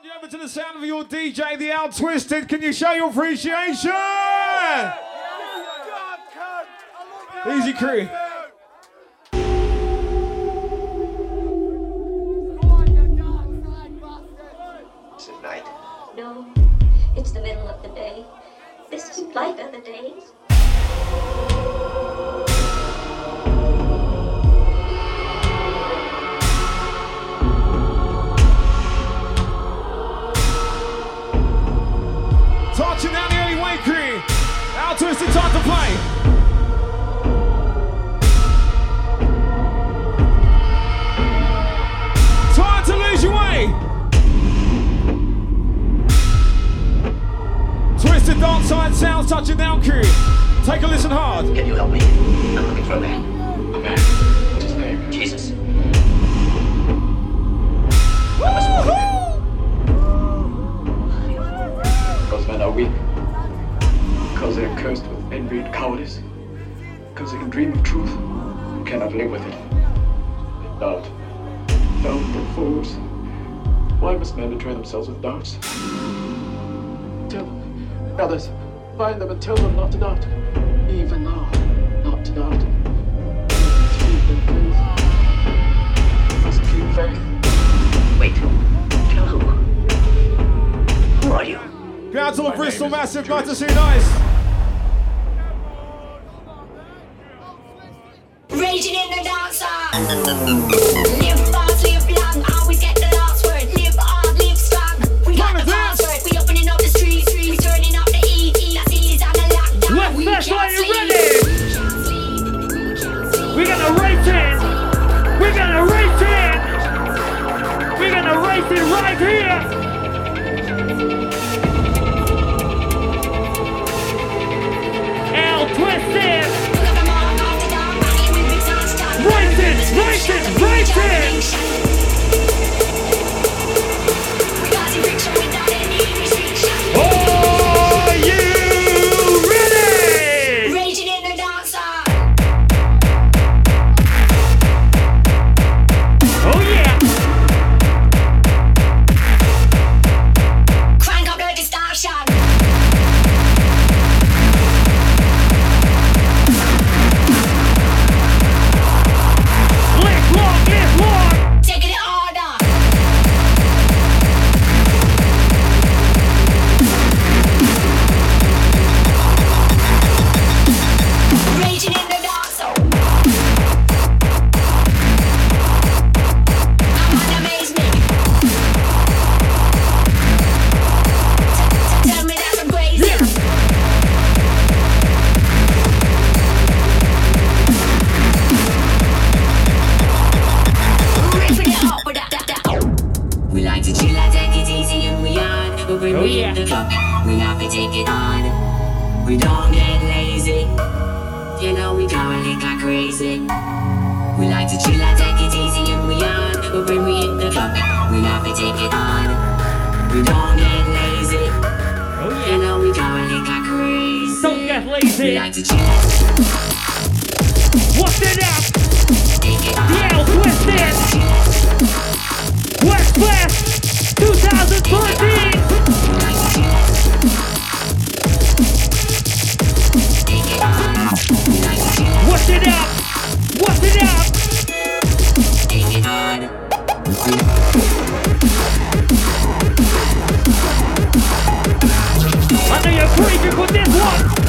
hand you over to the sound of your DJ, the Out Twisted. Can you show your appreciation? Easy crew. It's at night. No, it's the middle of the day. This isn't like other days. Twisted, time to play. Time to lose your way. Twisted Dark Side Sounds touching down crew. Take a listen hard. Can you help me? I'm looking for a man. A man? What's his name? Jesus. Because men are weak. Because they are cursed with envy and cowardice. Because they can dream of truth and cannot live with it. They doubt. Doubt the fools. Why must men betray themselves with doubts? Tell them, brothers, find them and tell them not to doubt. Even now, not to doubt. Keep the faith. Must keep faith. Wait. Tell who? Who are you? Go out to the Bristol Massive, glad to see you nice. Thank you. It, race it, we yeah. in the club, we have to take it on. We don't get lazy. You know we go and like crazy. We like to chill and take it easy and we on. But when we in the club, we have to take it on. We don't get lazy. Oh You know we go and like crazy. Don't get lazy. We like to chill. What's it up? It. The L twisted. West West 2014. What's it up? What's it up? I know you're this one.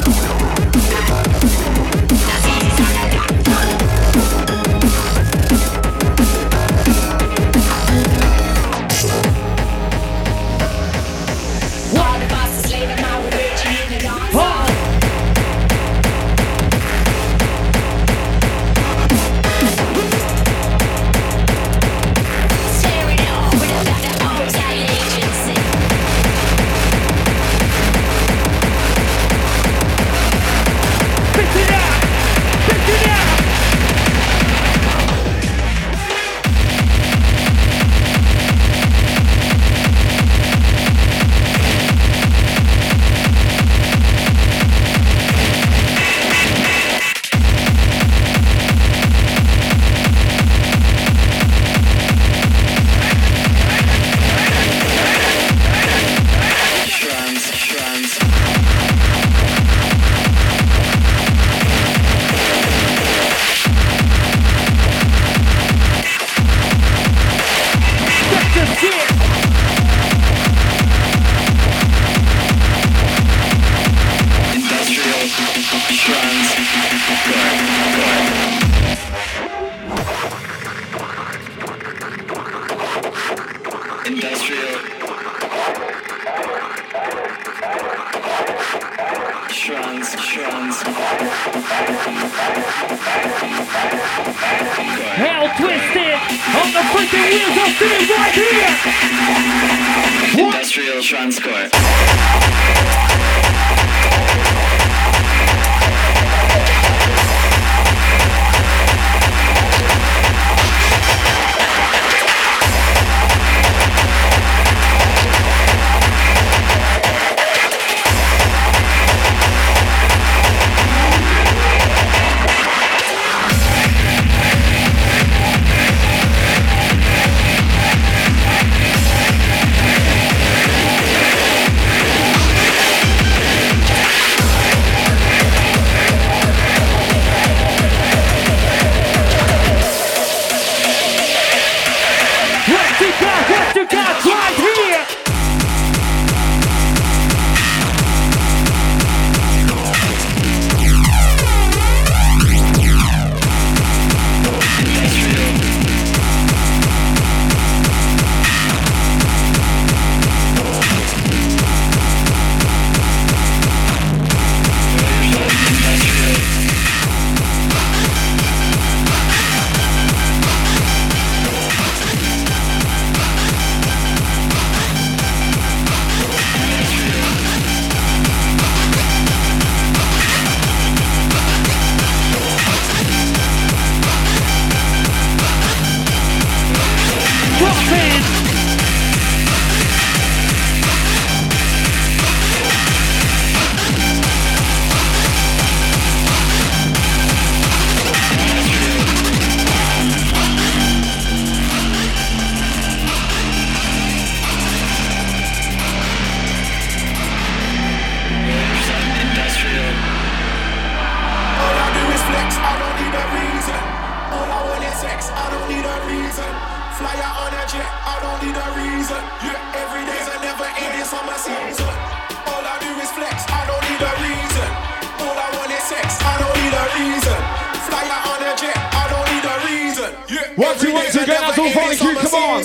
One, two, one, two, go, that's all Q, summer come on.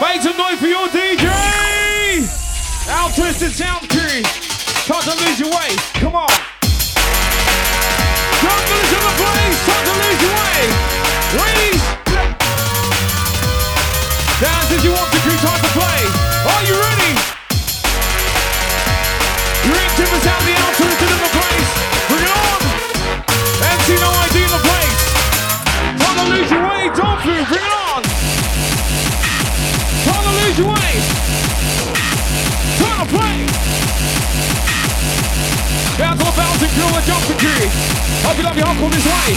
Make some noise for your DJ! Al Twisted Sound Crew! Time to lose your way, come on! Bouncing crew, the jumping crew. Hope you love your hardcore this way.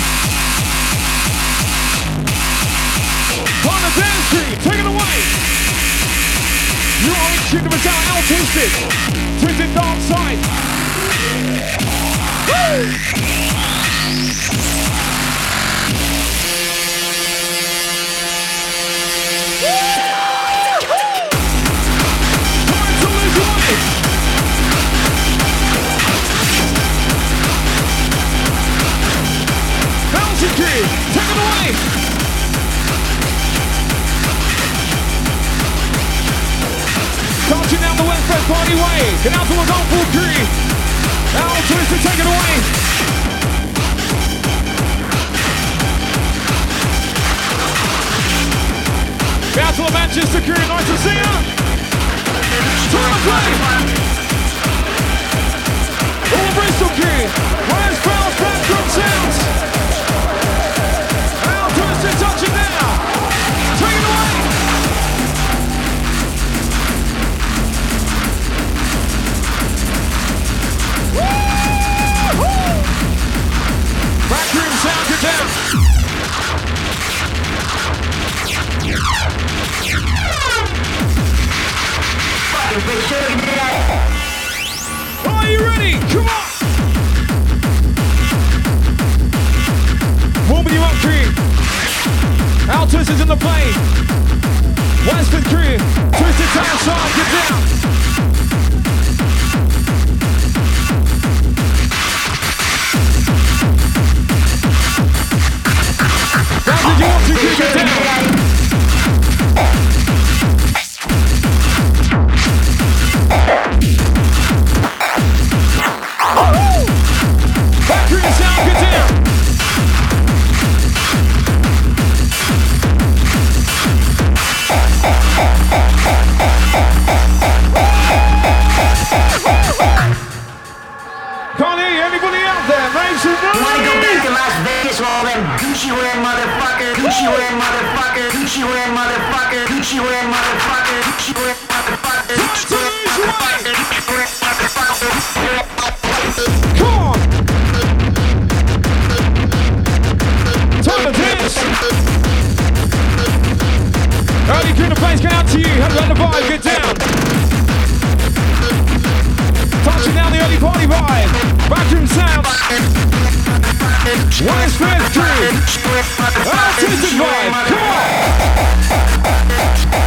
Time to dance crew, take it away. You are in tune the sound, Al Twisted. Twisted dark side. Woo! West Party Way. Get out to a golf full tree. Al Twister, take it away. To the Manchester crew, nice to see to play. All Bristol crew. Where's Bells Backdrop Sounds? Are you ready? Come on! Is in the plane. Western crew. Twisted tail side, get down. You want to crew, get down. Gucci wearing motherfucker, Gucci wearing motherfucker, Gucci wearing motherfucker, Gucci wearing motherfucker, Gucci wearing motherfucker, Gucci wearing motherfucker. Come on. Time to dance. Early King of Flames, get out to you. Have a run the vibe, get down. early party vibe. Bathroom sounds. One is first three. Artistic vibe. Come on.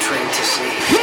Train to see.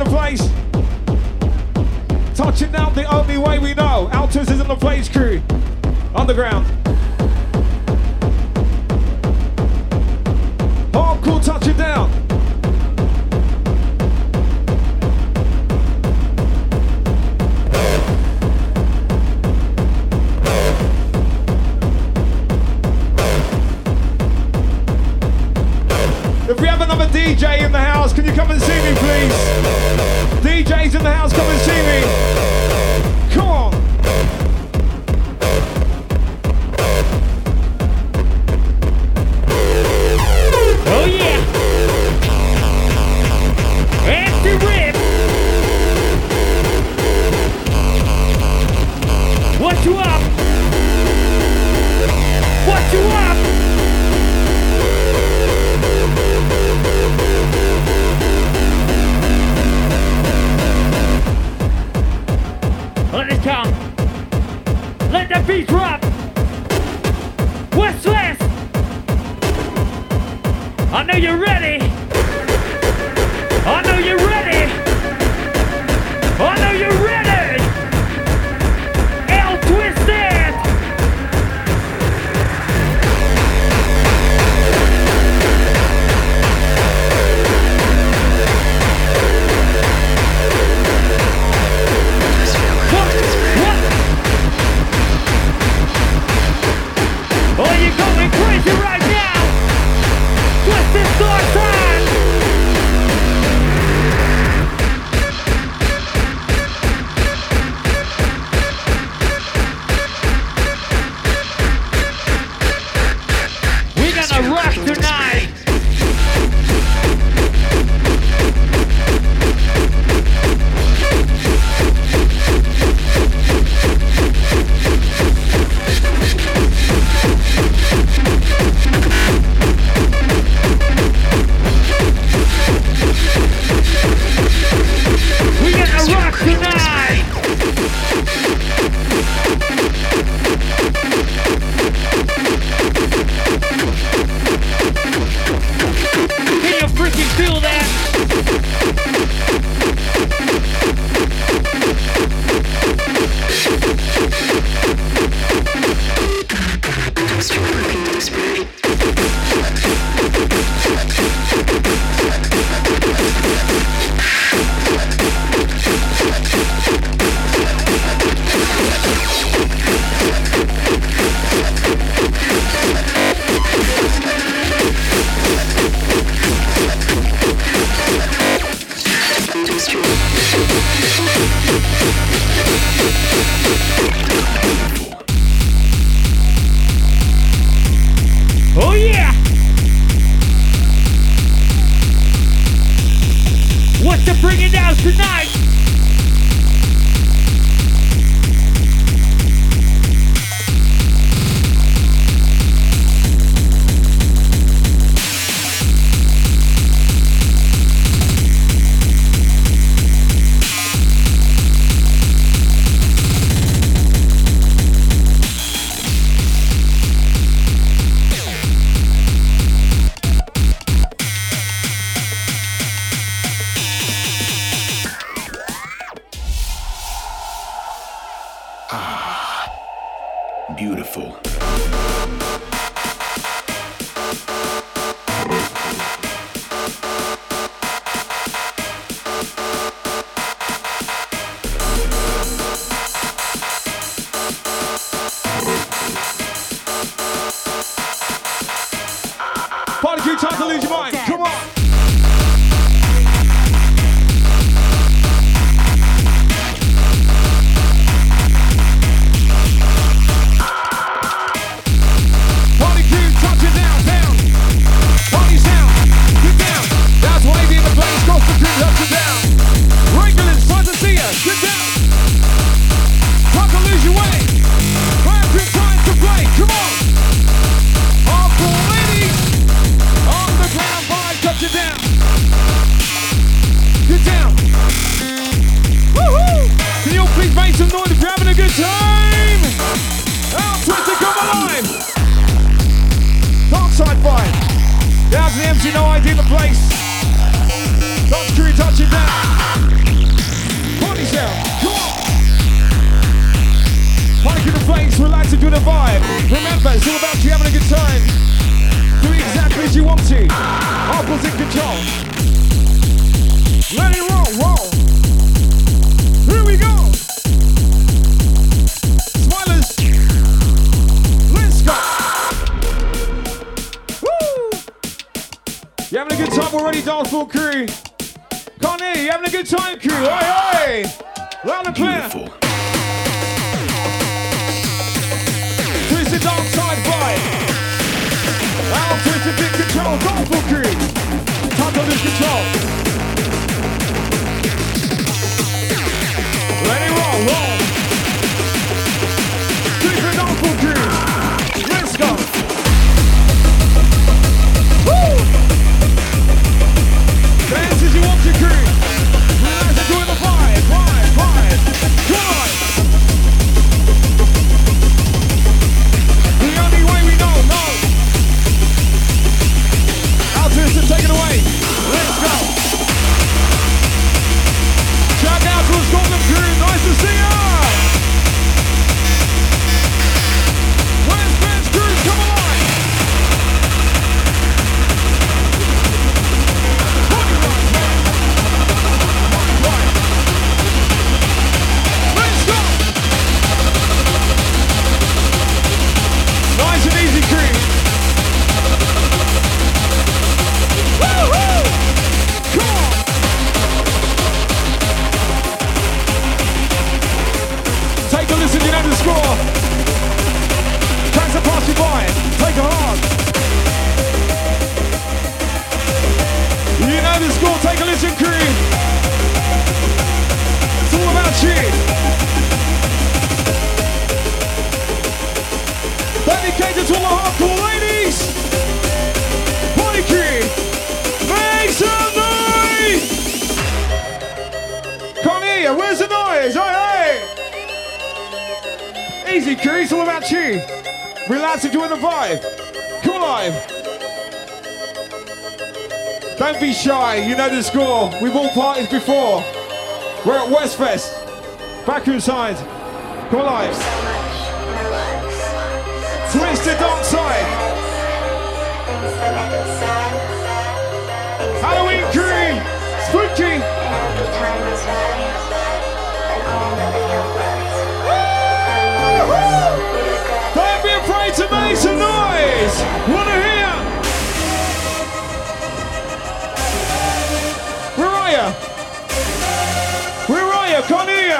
in the place. Touching down the only way we know. Altus is in the place, crew. Underground. Hardcore touching down. If we have another DJ in the house, can you come and see me, please? DJs in the house, come and see me.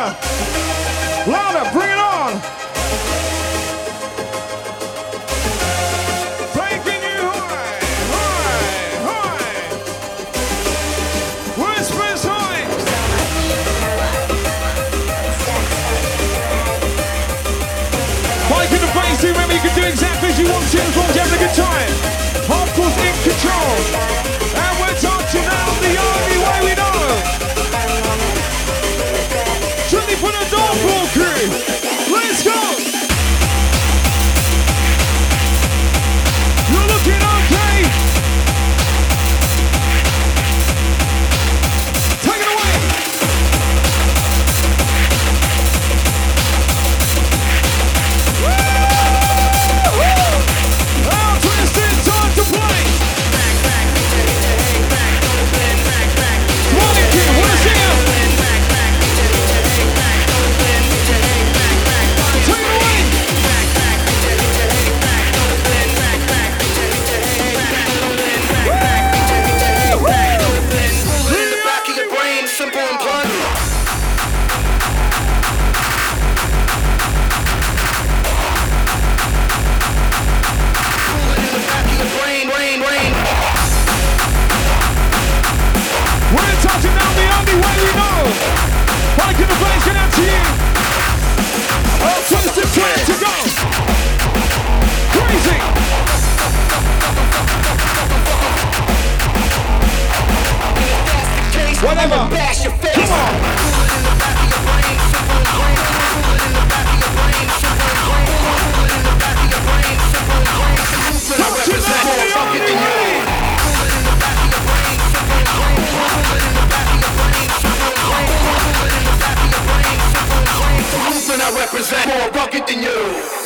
Louder! Louder, bring it on! Taking you high, high, high. Whispers high. Mike in the bass, remember you can do exactly as you want to as long as you having a good time. Whatever. I'ma bash your face. Come on. I represent more bucket than you.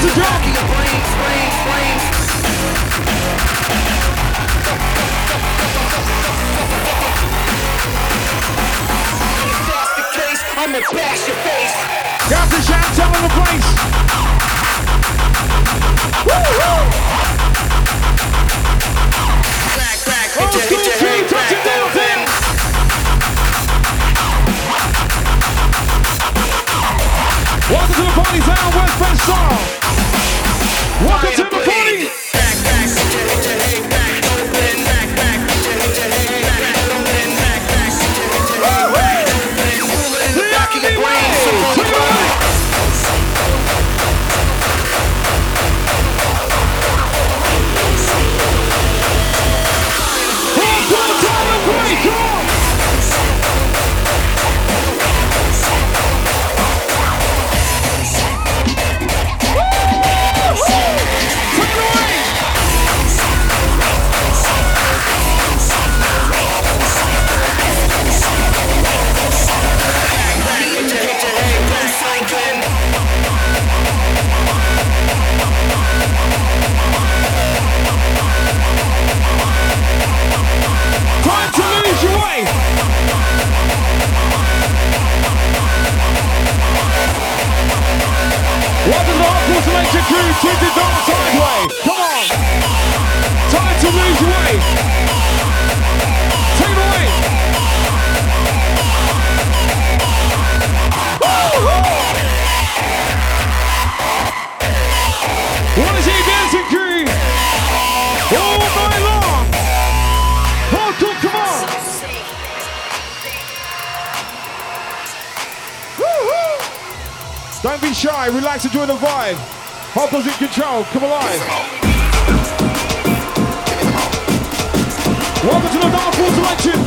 That's drop. I'ma bash your face. Got the shot, tell the place. Woo-hoo! Back, back, hit your, hit your, your, hit your, Welcome to the party down West Bend Welcome to the party. Enjoy the vibe. Opposite control, come alive. Welcome to the Dark Force Election.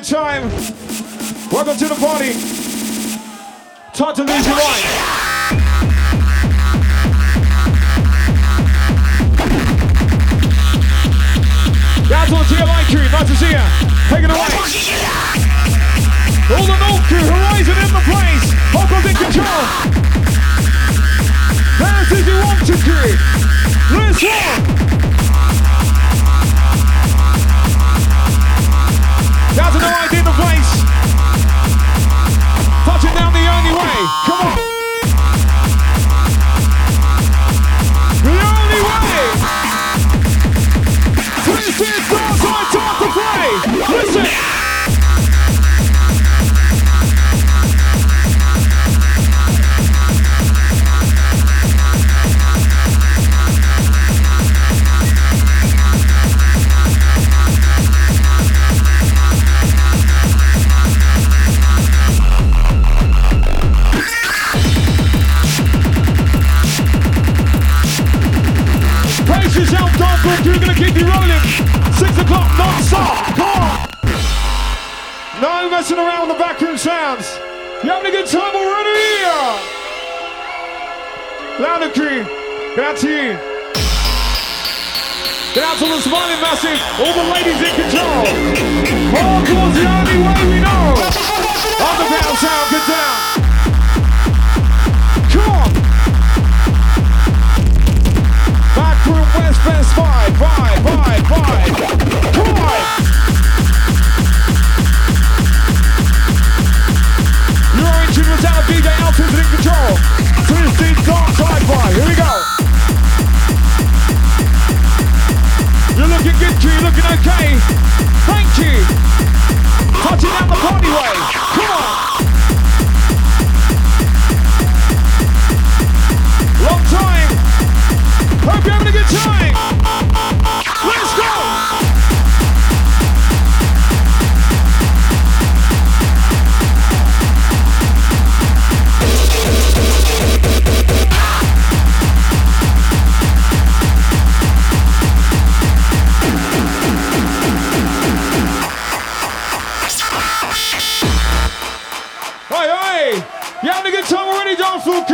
your time. Welcome to the party. Time to lose your mind. Guys on TMI crew, nice to see ya. Take it away. All the old crew, Horizon in the place. Hopper's in control. Dance if you want to, crew. Let's go. Down to no ID in the place. Touching down the only way. Come on. The only way. To play. Backroom sounds. You having a good time already? Out to you. Get out to the smiling massive, all the ladies in control. Hardcore's the only way we know. Underground sound, get down. Come on. Backroom West Best Five, five, five, five. Come on! DJ Altus in control. Here we go. You're looking good, Q, you're looking okay. Thank you. Down the party way. Come on. Long time. Hope you're having a good time. Let's go. A good time already, Don Full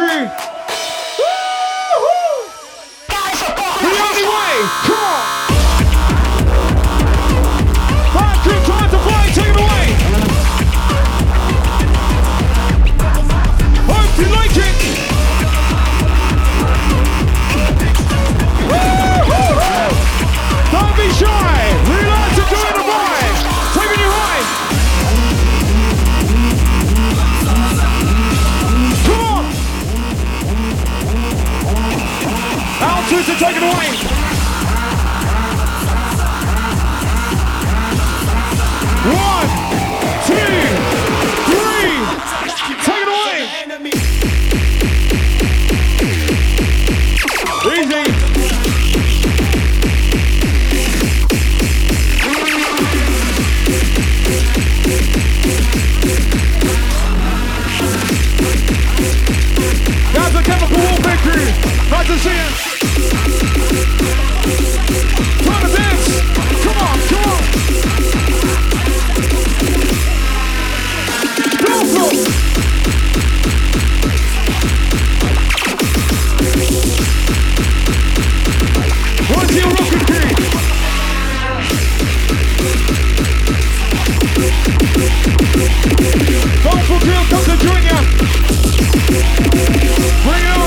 That's a chemical warfare crew! Nice to see you! Crew, come to join ya! Bring it on!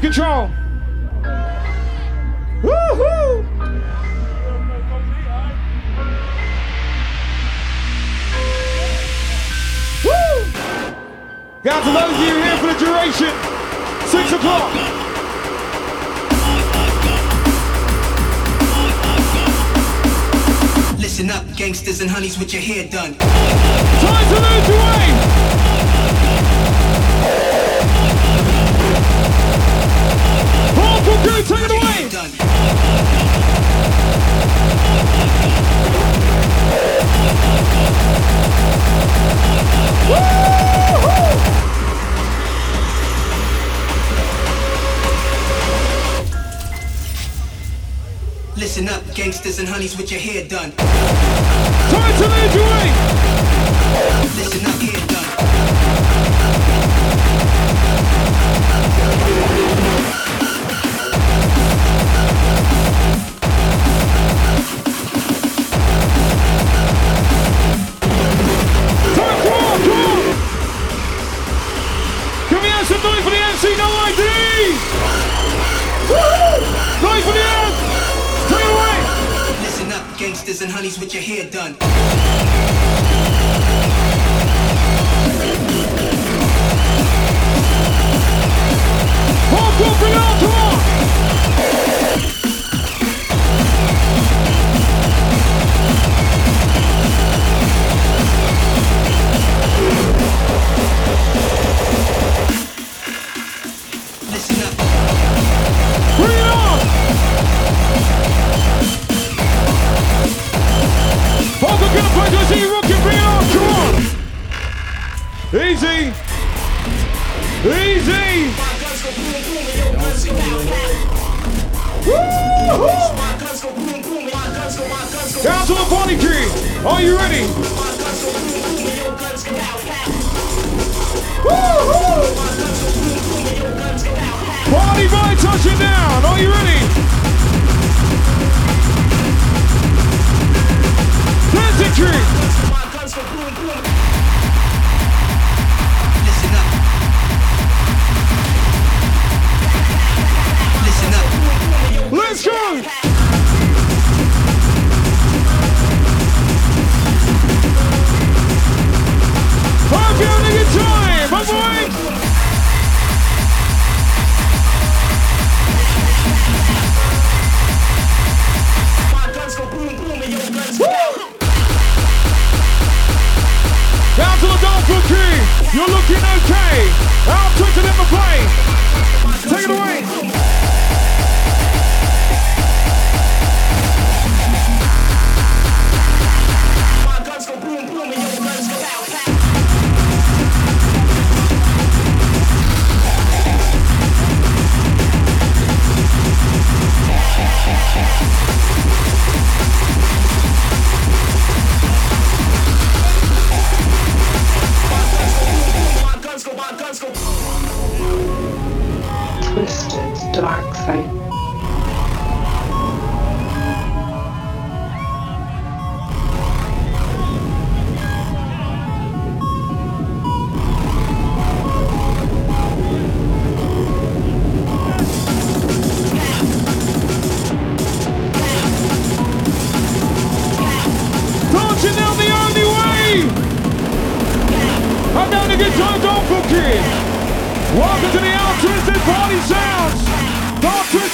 in control. Woohoo! Woo! Guys, for those of you here for the duration, six o'clock. Listen up, gangsters and honeys with your hair done. and honeys with your hair done. Time to lead your way.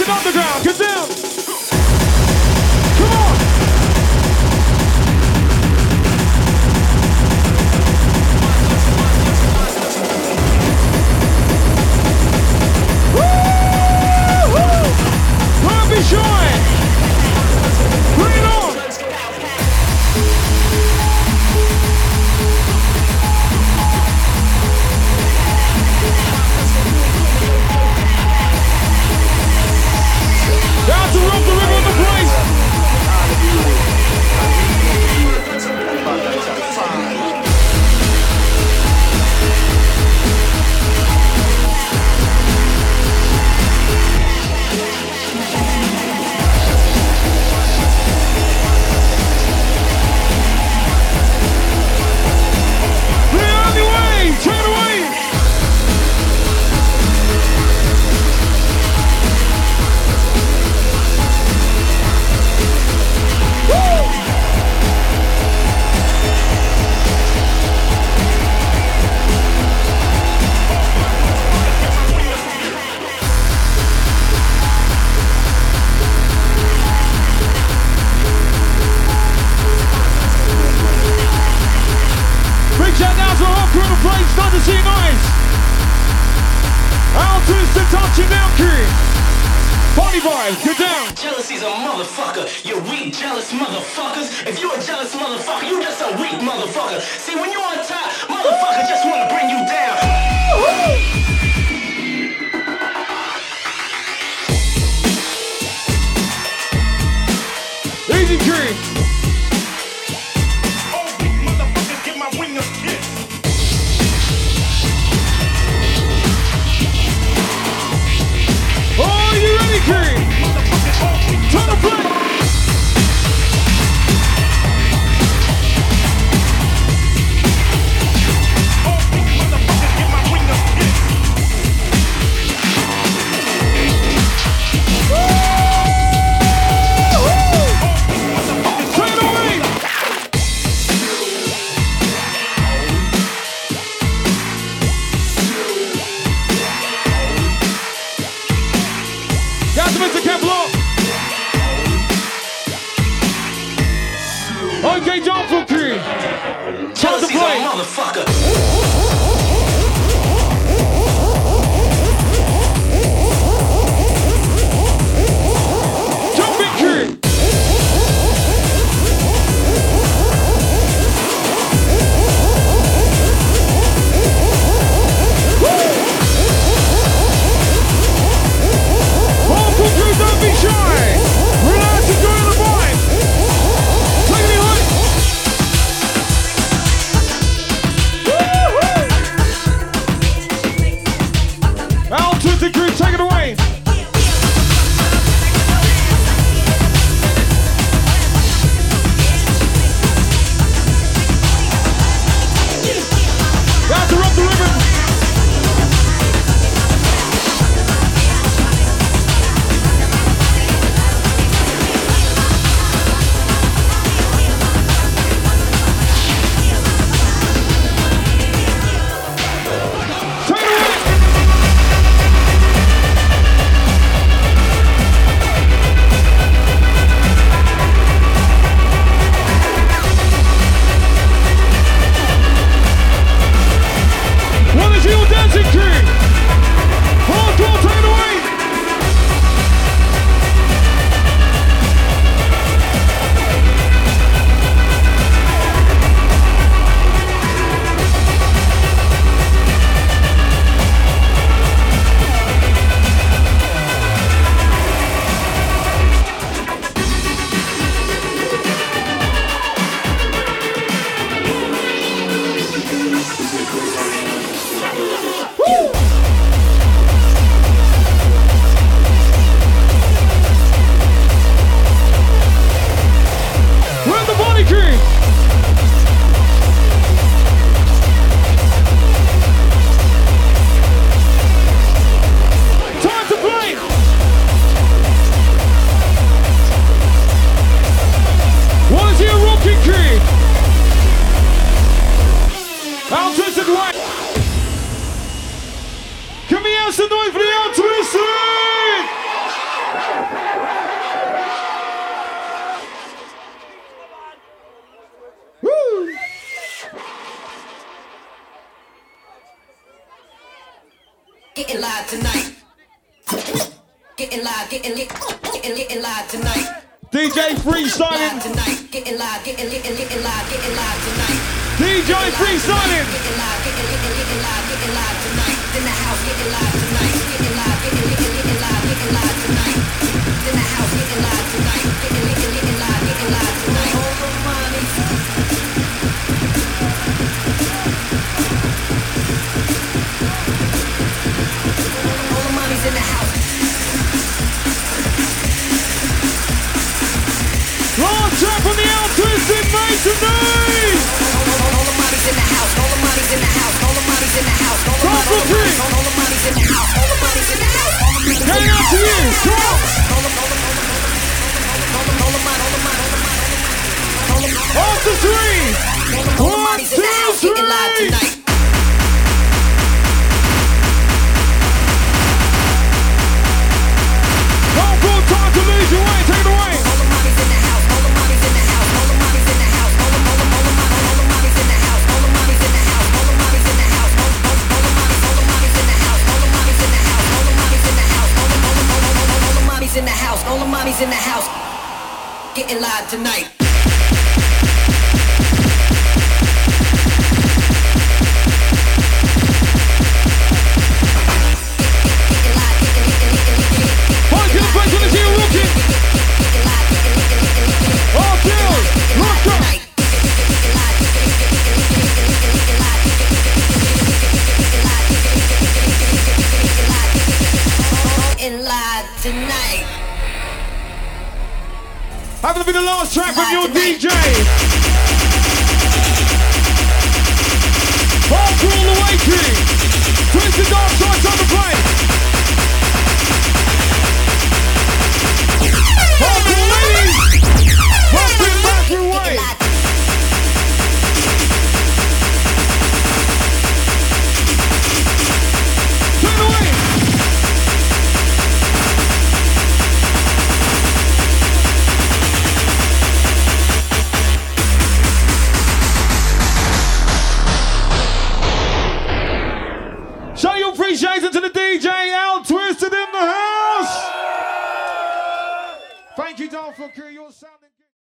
is on the ground. You weak, jealous motherfuckers. If you a jealous motherfucker, you just a weak motherfucker. See, when you on top, motherfucker just wanna bring you down. Easy King.